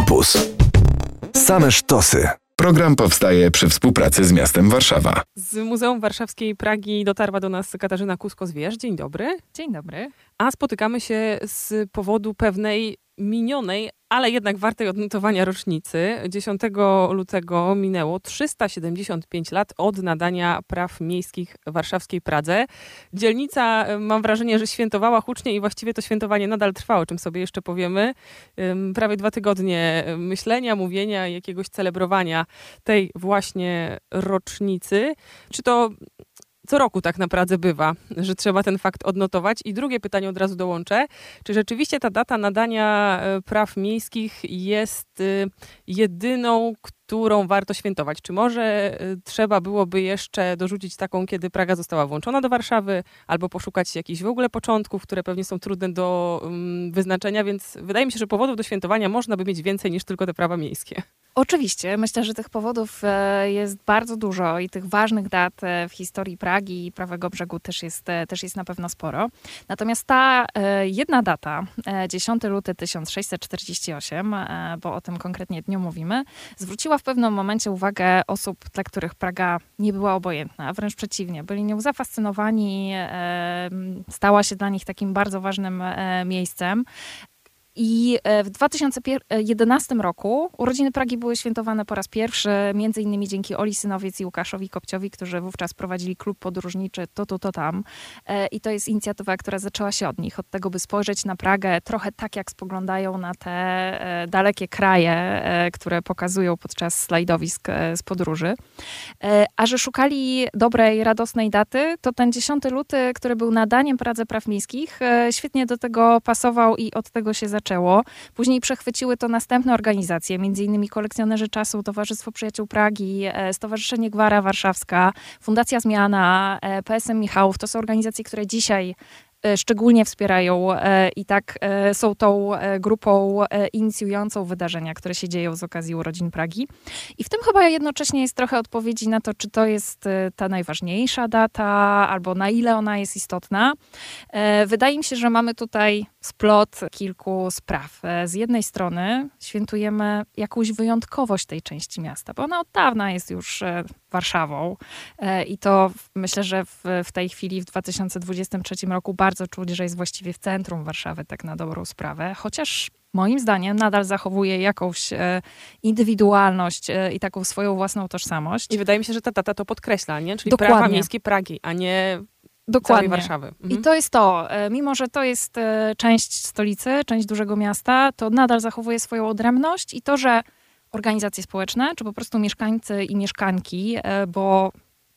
Campus. Same sztosy. Program powstaje przy współpracy z miastem Warszawa. Z Muzeum Warszawskiej Pragi dotarła do nas Katarzyna Kusko-Zwierz. Dzień dobry. Dzień dobry. A spotykamy się z powodu pewnej minionej, ale jednak wartej odnotowania rocznicy. 10 lutego minęło 375 lat od nadania praw miejskich warszawskiej Pradze. Dzielnica, mam wrażenie, że świętowała hucznie i właściwie to świętowanie nadal trwa, o czym sobie jeszcze powiemy. Prawie dwa tygodnie myślenia, mówienia, jakiegoś celebrowania tej właśnie rocznicy. Czy to co roku tak naprawdę bywa, że trzeba ten fakt odnotować. I drugie pytanie od razu dołączę. Czy rzeczywiście ta data nadania e, praw miejskich jest y, jedyną, którą warto świętować? Czy może y, trzeba byłoby jeszcze dorzucić taką, kiedy Praga została włączona do Warszawy, albo poszukać jakichś w ogóle początków, które pewnie są trudne do mm, wyznaczenia, więc wydaje mi się, że powodów do świętowania można by mieć więcej niż tylko te prawa miejskie. Oczywiście, myślę, że tych powodów e, jest bardzo dużo i tych ważnych dat e, w historii Pragi i prawego brzegu też jest, e, też jest na pewno sporo. Natomiast ta jedna data, 10 luty 1648, bo o tym konkretnie dniu mówimy, zwróciła w pewnym momencie uwagę osób, dla których Praga nie była obojętna, wręcz przeciwnie, byli nią zafascynowani, stała się dla nich takim bardzo ważnym miejscem. I e, w 2011 roku urodziny Pragi były świętowane po raz pierwszy, między innymi dzięki Oli Synowiec i Łukaszowi Kopciowi, którzy wówczas prowadzili klub podróżniczy To, Tu, To, Tam. E, I to jest inicjatywa, która zaczęła się od nich, od tego, by spojrzeć na Pragę trochę tak, jak spoglądają na te e, dalekie kraje, które pokazują podczas slajdowisk z podróży. A że szukali dobrej, radosnej daty, to ten 10 luty, który był nadaniem Pradze Praw Miejskich, świetnie do tego pasował i od tego się zaczęło zaczęło. Później przechwyciły to następne organizacje, m.in. Kolekcjonerzy Czasu, Towarzystwo Przyjaciół Pragi, e, Stowarzyszenie Gwara Warszawska, Fundacja Zmiana, e, PSM Michałów. To są organizacje, które dzisiaj E, szczególnie wspierają i tak są tą grupą inicjującą wydarzenia, które się dzieją z okazji urodzin Pragi. I w tym chyba jednocześnie jest trochę odpowiedzi na to, czy to jest ta najważniejsza data, albo na ile ona jest istotna. Wydaje mi się, że mamy tutaj splot kilku spraw. Z jednej strony świętujemy jakąś wyjątkowość tej części miasta, bo ona od dawna jest już Warszawą. E, I to myślę, że w, w tej chwili, w 2023 roku, bardzo czuć, że jest właściwie w centrum Warszawy, tak na dobrą sprawę. Chociaż moim zdaniem nadal zachowuje jakąś e, indywidualność e, i taką swoją własną tożsamość. I wydaje mi się, że ta data to podkreśla, nie? Czyli Dokładnie. prawa miejskie Pragi, a nie Dokładnie. Warszawy. Mhm. I to jest to. Mimo, że to jest część stolicy, część dużego miasta, to nadal zachowuje swoją odrębność i to, że organizacje społeczne, czy po prostu mieszkańcy i mieszkanki, e, bo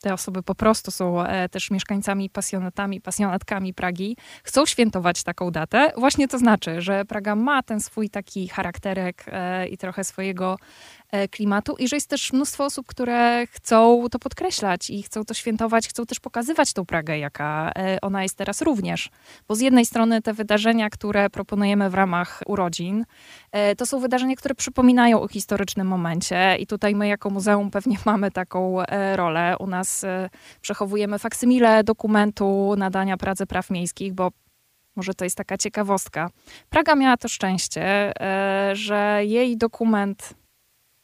te osoby po prostu są e, też mieszkańcami, pasjonatami, pasjonatkami Pragi, chcą świętować taką datę. Właśnie to znaczy, że Praga ma ten swój taki charakterek e, i trochę swojego E, klimatu i że jest też mnóstwo osób, które chcą to podkreślać i chcą to świętować, chcą też pokazywać tą Pragę, jaka e, ona jest teraz również. Bo z jednej strony te wydarzenia, które proponujemy w ramach urodzin, e, to są wydarzenia, które przypominają o historycznym momencie i tutaj my jako muzeum pewnie mamy taką rolę. U nas przechowujemy faksymile dokumentu nadania Pradze Praw Miejskich, bo może to jest taka ciekawostka. Praga miała to szczęście, że jej dokument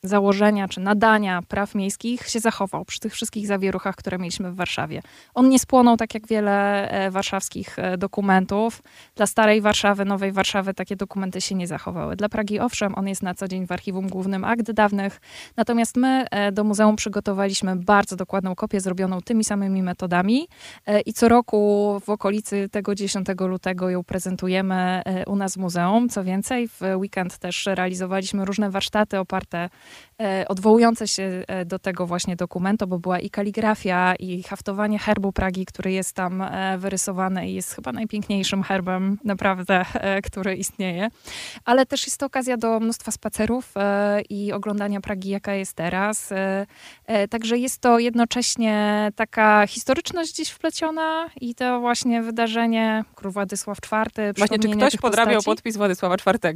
założenia czy nadania praw miejskich się zachował przy tych wszystkich zawieruchach, które mieliśmy w Warszawie. On nie spłonął tak jak wiele e, warszawskich e, dokumentów. Dla starej Warszawy, nowej Warszawy takie dokumenty się nie zachowały. Dla Pragi owszem, on jest na co dzień w archiwum głównym akt dawnych, natomiast my e, do muzeum przygotowaliśmy bardzo dokładną kopię zrobioną tymi samymi metodami i co roku w okolicy tego 10 lutego ją prezentujemy u nas w muzeum. Co więcej, w weekend też realizowaliśmy różne warsztaty oparte odwołujące się e, do tego właśnie dokumentu, bo była i kaligrafia, i haftowanie herbu Pragi, który jest tam e, wyrysowany i jest chyba najpiękniejszym herbem naprawdę, który istnieje. Ale też jest to okazja do mnóstwa spacerów i oglądania Pragi, jaka jest teraz. Także jest to jednocześnie taka historyczność gdzieś wpleciona i to właśnie wydarzenie Król Władysław IV. Właśnie, czy ktoś podrabiał podpis Władysława IV?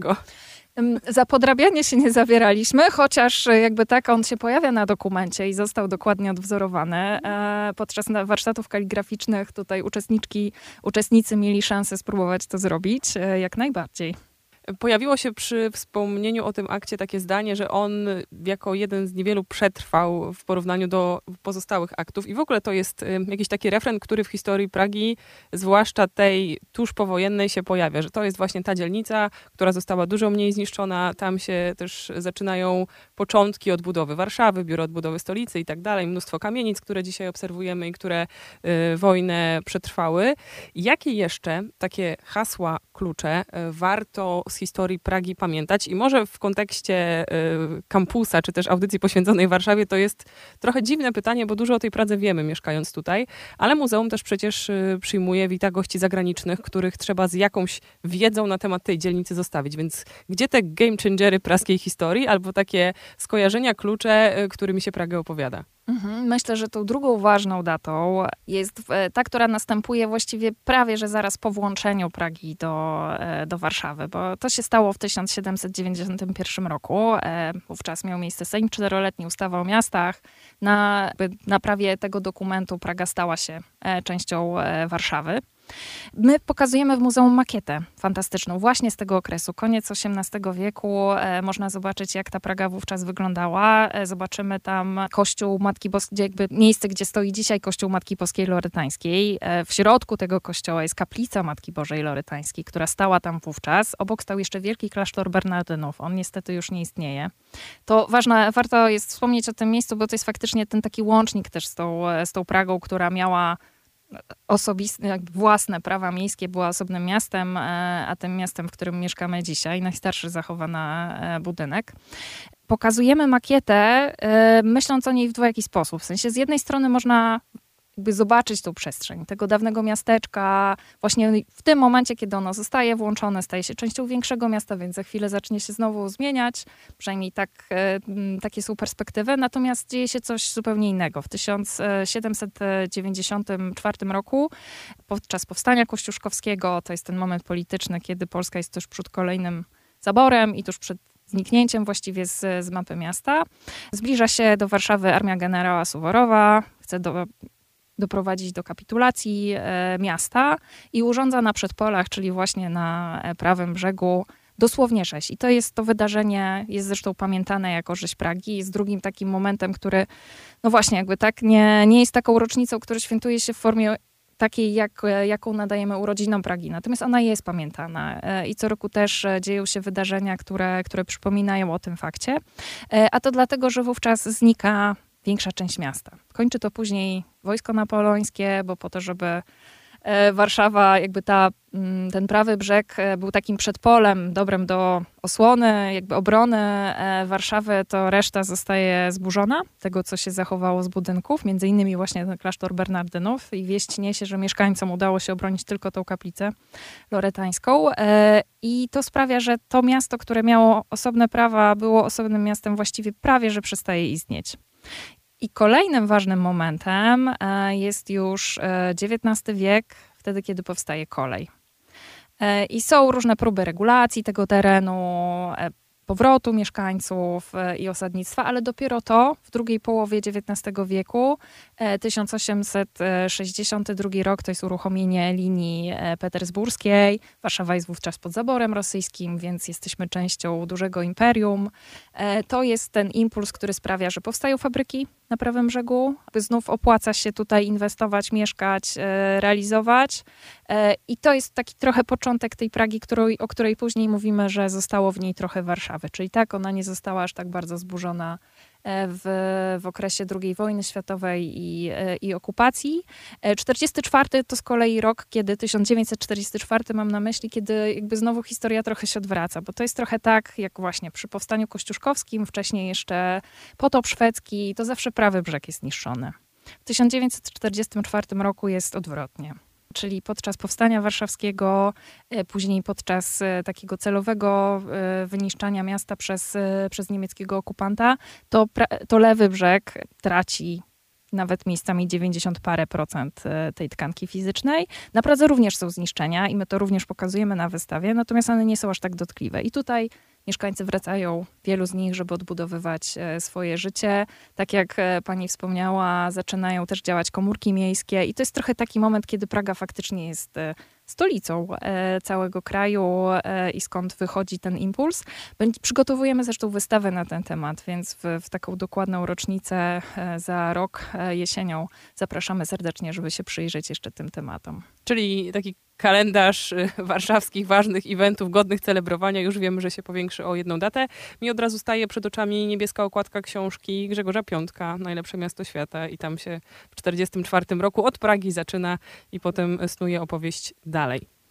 Za podrabianie się nie zawieraliśmy, chociaż jakby tak on się pojawia na dokumencie i został dokładnie odwzorowany. E, podczas warsztatów kaligraficznych tutaj uczestniczki, uczestnicy mieli szansę spróbować to zrobić, e, jak najbardziej. Pojawiło się przy wspomnieniu o tym akcie takie zdanie, że on jako jeden z niewielu przetrwał w porównaniu do pozostałych aktów. I w ogóle to jest jakiś taki refren, który w historii Pragi, zwłaszcza tej tuż powojennej, się pojawia, że to jest właśnie ta dzielnica, która została dużo mniej zniszczona. Tam się też zaczynają początki odbudowy Warszawy, biuro odbudowy stolicy i tak dalej. Mnóstwo kamienic, które dzisiaj obserwujemy i które y, wojnę przetrwały. Jakie jeszcze takie hasła, klucze y, warto historii Pragi pamiętać? I może w kontekście y, kampusa, czy też audycji poświęconej Warszawie, to jest trochę dziwne pytanie, bo dużo o tej Pradze wiemy, mieszkając tutaj, ale muzeum też przecież y, przyjmuje, wita gości zagranicznych, których trzeba z jakąś wiedzą na temat tej dzielnicy zostawić. Więc gdzie te game changery praskiej historii, albo takie skojarzenia, klucze, y, którymi się Pragę opowiada? Mhm. Myślę, że tą drugą ważną datą jest e, ta, która następuje właściwie prawie, że zaraz po włączeniu Pragi do, e, do Warszawy, bo to się stało w 1791 roku. E, wówczas miał miejsce Sejm Czteroletni, ustawa o miastach. Na, na prawie tego dokumentu Praga stała się częścią Warszawy. My pokazujemy w muzeum makietę fantastyczną właśnie z tego okresu, koniec XVIII wieku. E, można zobaczyć, jak ta Praga wówczas wyglądała. E, zobaczymy tam kościół Matki Boskiej, jakby miejsce, gdzie stoi dzisiaj kościół Matki Boskiej Lorytańskiej. E, w środku tego kościoła jest kaplica Matki Bożej Lorytańskiej, która stała tam wówczas. Obok stał jeszcze wielki klasztor Bernardynów. On niestety już nie istnieje. To ważne, warto jest wspomnieć o tym miejscu, bo to jest faktycznie ten taki łącznik też z tą, z tą Pragą, która miała osobiste, własne prawa miejskie była osobnym miastem, e, a tym miastem, w którym mieszkamy dzisiaj, najstarszy zachowany e, budynek. Pokazujemy makietę, e, myśląc o niej w dwojaki sposób. W sensie z jednej strony można jakby zobaczyć tą przestrzeń tego dawnego miasteczka, właśnie w tym momencie, kiedy ono zostaje włączone, staje się częścią większego miasta, więc za chwilę zacznie się znowu zmieniać, przynajmniej tak, e, takie są perspektywy. Natomiast dzieje się coś zupełnie innego. W 1794 roku, podczas powstania kościuszkowskiego, to jest ten moment polityczny, kiedy Polska jest tuż przed kolejnym zaborem i tuż przed zniknięciem właściwie z, z mapy miasta. Zbliża się do Warszawy armia generała Suworowa, chce do, doprowadzić do kapitulacji e, miasta i urządza na przedpolach, czyli właśnie na e, prawym brzegu, dosłownie rzeź. I to jest to wydarzenie, jest zresztą pamiętane jako rzeź Pragi, jest drugim takim momentem, który, no właśnie, jakby tak, nie, nie jest taką rocznicą, która świętuje się w formie takiej, jak, jaką nadajemy urodzinom Pragi. Natomiast ona jest pamiętana e, i co roku też dzieją się wydarzenia, które, które przypominają o tym fakcie. A to dlatego, że wówczas znika większa część miasta. Kończy to później wojsko napoleońskie, bo po to, żeby e, Warszawa, jakby ta, mm, ten prawy brzeg e, był takim przedpolem dobrym do osłony, jakby obrony e, Warszawy, to reszta zostaje zburzona, tego co się zachowało z budynków, między innymi właśnie ten klasztor Bernardynów i wieść niesie, że mieszkańcom udało się obronić tylko tą kaplicę loretańską i to sprawia, że to miasto, które miało osobne prawa, było osobnym miastem właściwie prawie, że przestaje istnieć. I kolejnym ważnym momentem e, jest już XIX e, wiek, wtedy, kiedy powstaje kolej. E, I są różne próby regulacji tego terenu, powrotu mieszkańców i osadnictwa, ale dopiero to w drugiej połowie XIX wieku, 1862 e, rok, to jest uruchomienie linii petersburskiej. Warszawa jest wówczas pod zaborem rosyjskim, więc jesteśmy częścią dużego imperium. To jest ten impuls, który sprawia, że powstają fabryki na prawym brzegu. Znów opłaca się tutaj inwestować, mieszkać, realizować. I to jest taki trochę początek tej Pragi, której, o której później mówimy, że zostało w niej trochę Warszawy. Czyli tak, ona nie została aż tak bardzo zburzona e, w, w okresie II wojny światowej i, e, i okupacji. 44 e, to z kolei rok, kiedy 1944 mam na myśli, kiedy jakby znowu historia trochę się odwraca, bo to jest trochę tak, jak właśnie przy powstaniu kościuszkowskim, wcześniej jeszcze potop szwedzki, to zawsze prawy brzeg jest niszczony. W 1944 roku jest odwrotnie czyli podczas powstania warszawskiego, e, później podczas e, takiego celowego e, wyniszczania miasta przez, przez niemieckiego okupanta, to, to lewy brzeg traci nawet miejscami 90 parę procent tej tkanki fizycznej. Na Pradze również są zniszczenia i my to również pokazujemy na wystawie, natomiast one nie są aż tak dotkliwe. I tutaj Mieszkańcy wracają, wielu z nich, żeby odbudowywać swoje życie. Tak jak pani wspomniała, zaczynają też działać komórki miejskie i to jest trochę taki moment, kiedy Praga faktycznie jest stolicą e, całego kraju e, i skąd wychodzi ten impuls. Przygotowujemy zresztą wystawę na ten temat, więc w, w taką dokładną rocznicę e, za rok jesienią zapraszamy serdecznie, żeby się przyjrzeć jeszcze tym tematom. Czyli taki kalendarz warszawskich ważnych eventów godnych celebrowania. Już wiemy, że się powiększy o jedną datę. Mi od razu staje przed oczami niebieska okładka książki Grzegorza Piątka, Najlepsze miasto świata i tam się w 1944 roku od Pragi zaczyna i potem snuje opowieść dalej.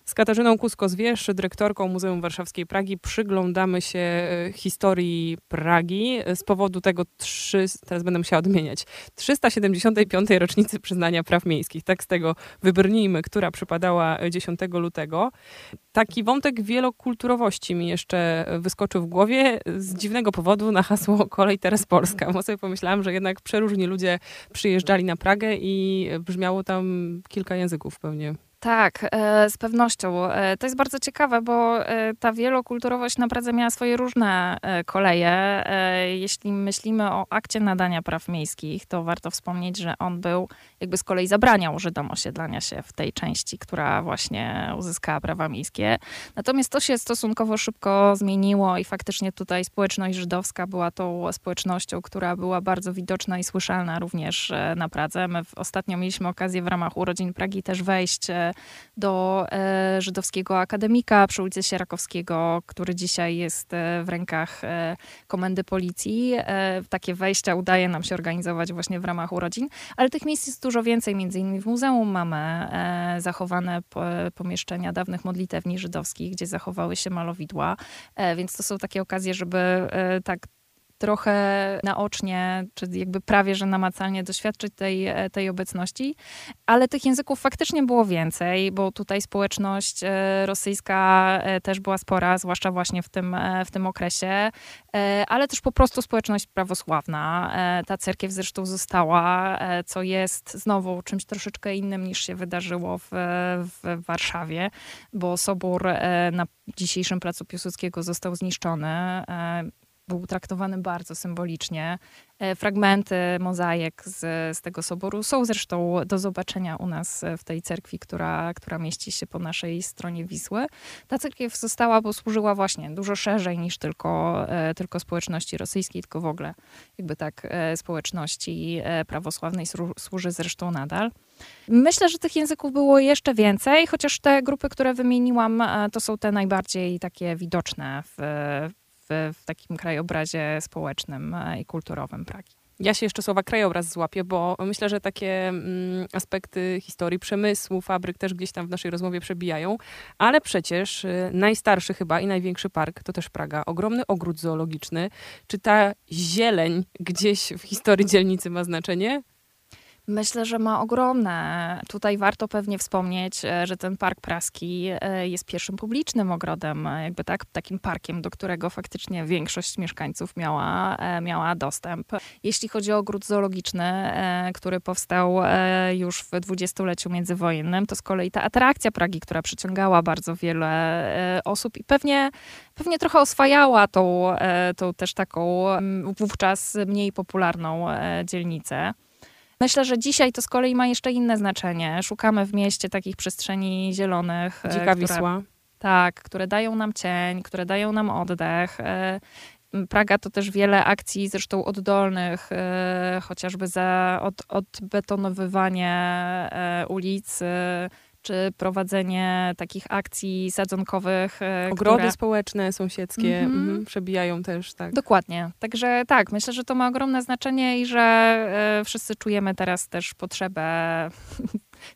Z Katarzyną Kusko-Zwierz, dyrektorką Muzeum Warszawskiej Pragi, przyglądamy się e, historii Pragi z powodu tego, trzy, teraz będę musiała odmieniać, 375. rocznicy przyznania praw miejskich. Tak z tego wybrnijmy, która przypadała 10 lutego. Taki wątek wielokulturowości mi jeszcze wyskoczył w głowie z dziwnego powodu na hasło Kolej teraz Polska, bo sobie pomyślałam, że jednak przeróżni ludzie przyjeżdżali na Pragę i brzmiało tam kilka języków pewnie. Tak, e, z pewnością. E, to jest bardzo ciekawe, bo e, ta wielokulturowość na Pradze miała swoje różne koleje. Jeśli myślimy o akcie nadania praw miejskich, to warto wspomnieć, że on był, jakby z kolei zabraniał Żydom osiedlania się w tej części, która właśnie uzyskała prawa miejskie. Natomiast to się stosunkowo szybko zmieniło i faktycznie tutaj społeczność żydowska była tą społecznością, która była bardzo widoczna i słyszalna również na Pradze. My ostatnio mieliśmy okazję w ramach urodzin Pragi też wejść do e, żydowskiego akademika przy ulicy Sierakowskiego, który dzisiaj jest e, w rękach e, komendy policji. Takie wejścia udaje nam się organizować właśnie w ramach urodzin, ale tych miejsc jest dużo więcej. Między innymi w muzeum mamy zachowane pomieszczenia dawnych modlitewni żydowskich, gdzie zachowały się malowidła, więc to są takie okazje, żeby tak trochę naocznie, czy jakby prawie, że namacalnie doświadczyć tej, e, tej obecności, ale tych języków faktycznie było więcej, bo tutaj społeczność e, rosyjska e, też była spora, zwłaszcza właśnie w tym, w tym okresie, ale też po prostu społeczność prawosławna. Ta cerkiew zresztą została, co jest znowu czymś troszeczkę innym niż się wydarzyło w, w Warszawie, bo sobór na dzisiejszym placu Piłsudskiego został zniszczony był traktowany bardzo symbolicznie. E, fragmenty mozaik z, z tego soboru są zresztą do zobaczenia u nas w tej cerkwi, która, która mieści się po naszej stronie Wisły. Ta cerkiew została, bo służyła właśnie dużo szerzej niż tylko, e, tylko społeczności rosyjskiej, tylko w ogóle jakby tak e, społeczności prawosławnej służy zresztą nadal. Myślę, że tych języków było jeszcze więcej, chociaż te grupy, które wymieniłam, to są te najbardziej takie widoczne w, w, takim krajobrazie społecznym e, i kulturowym Pragi. Ja się jeszcze słowa krajobraz złapię, bo myślę, że takie mm, aspekty historii przemysłu, fabryk też gdzieś tam w naszej rozmowie przebijają, ale przecież y, najstarszy chyba i największy park to też Praga. Ogromny ogród zoologiczny. Czy ta zieleń gdzieś w historii dzielnicy ma znaczenie? Myślę, że ma ogromne. Tutaj warto pewnie wspomnieć, e, że ten Park Praski e, jest pierwszym publicznym ogrodem, e, jakby tak, takim parkiem, do którego faktycznie większość mieszkańców miała, miała dostęp. Jeśli chodzi o ogród zoologiczny, który powstał już w dwudziestoleciu międzywojennym, to z kolei ta atrakcja Pragi, która przyciągała bardzo wiele osób i pewnie, pewnie trochę oswajała tą, tą też taką wówczas mniej popularną dzielnicę. Myślę, że dzisiaj to z kolei ma jeszcze inne znaczenie. Szukamy w mieście takich przestrzeni zielonych. E, Dzika które, Wisła. Tak, które dają nam cień, które dają nam oddech. E, Praga to też wiele akcji, zresztą oddolnych, e, chociażby za od, odbetonowywanie ulic, czy prowadzenie takich akcji sadzonkowych. E, Ogrody które... społeczne, sąsiedzkie mm -hmm. przebijają też, tak. Dokładnie. Także tak, myślę, że to ma ogromne znaczenie i że e, wszyscy czujemy teraz też potrzebę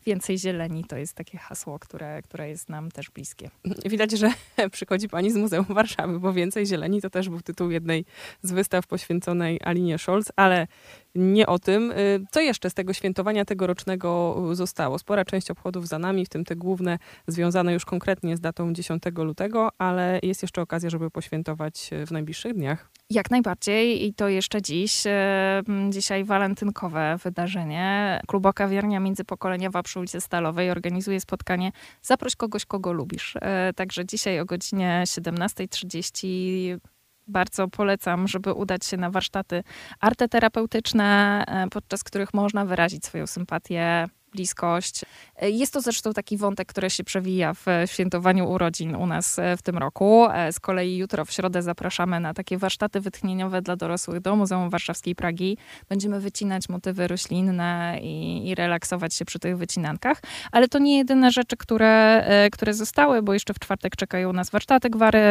więcej zieleni. To jest takie hasło, które, które jest nam też bliskie. Widać, że przychodzi pani z Muzeum Warszawy, bo więcej zieleni to też był tytuł jednej z wystaw poświęconej Alinie Scholz, ale nie o tym. Y, co jeszcze z tego świętowania tegorocznego zostało? Spora część obchodów za nami, w tym te główne związane już konkretnie z datą 10 lutego, ale jest jeszcze okazja, żeby poświętować w najbliższych dniach. Jak najbardziej i to jeszcze dziś. E, dzisiaj walentynkowe wydarzenie. Kluba Kawiarnia Międzypokoleniowa przy ulicy Stalowej organizuje spotkanie Zaproś kogoś, kogo lubisz. E, także dzisiaj o godzinie 17.30 bardzo polecam, żeby udać się na warsztaty arteterapeutyczne, e, podczas których można wyrazić swoją sympatię bliskość. E, jest to zresztą taki wątek, który się przewija w świętowaniu urodzin u nas e, w tym roku. E, z kolei jutro w środę zapraszamy na takie warsztaty wytchnieniowe dla dorosłych do Muzeum Warszawskiej Pragi. Będziemy wycinać motywy roślinne i, i relaksować się przy tych wycinankach. Ale to nie jedyne rzeczy, które, które zostały, bo jeszcze w czwartek czekają nas warsztaty gwary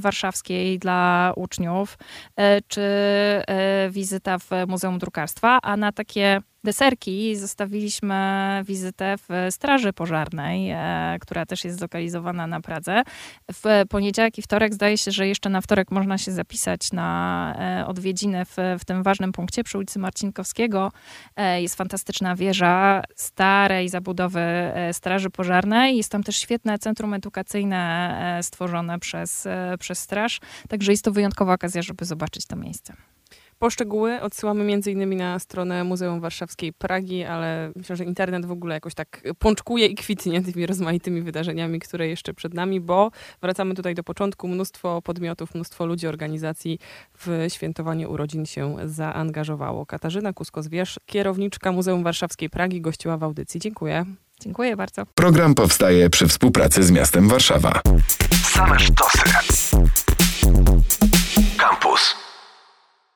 warszawskiej dla uczniów, czy wizyta w Muzeum Drukarstwa, a na takie deserki zostawiliśmy wizytę w Straży Pożarnej, e, która też jest zlokalizowana na Pradze. W poniedziałek i wtorek zdaje się, że jeszcze na wtorek można się zapisać na e, odwiedziny w, w tym ważnym punkcie przy ulicy Marcinkowskiego. E, jest fantastyczna wieża starej zabudowy Straży Pożarnej. Jest tam też świetne centrum edukacyjne stworzone przez, przez Straż. Także jest to wyjątkowa okazja, żeby zobaczyć to miejsce. Poszczegóły odsyłamy m.in. na stronę Muzeum Warszawskiej Pragi, ale myślę, że internet w ogóle jakoś tak pączkuje i kwitnie tymi rozmaitymi wydarzeniami, które jeszcze przed nami, bo wracamy tutaj do początku. Mnóstwo podmiotów, mnóstwo ludzi, organizacji w świętowanie urodzin się zaangażowało. Katarzyna Kusko-Zwierz, kierowniczka Muzeum Warszawskiej Pragi, gościła w audycji. Dziękuję. Dziękuję bardzo. Program powstaje przy współpracy z miastem Warszawa. Same sztosy.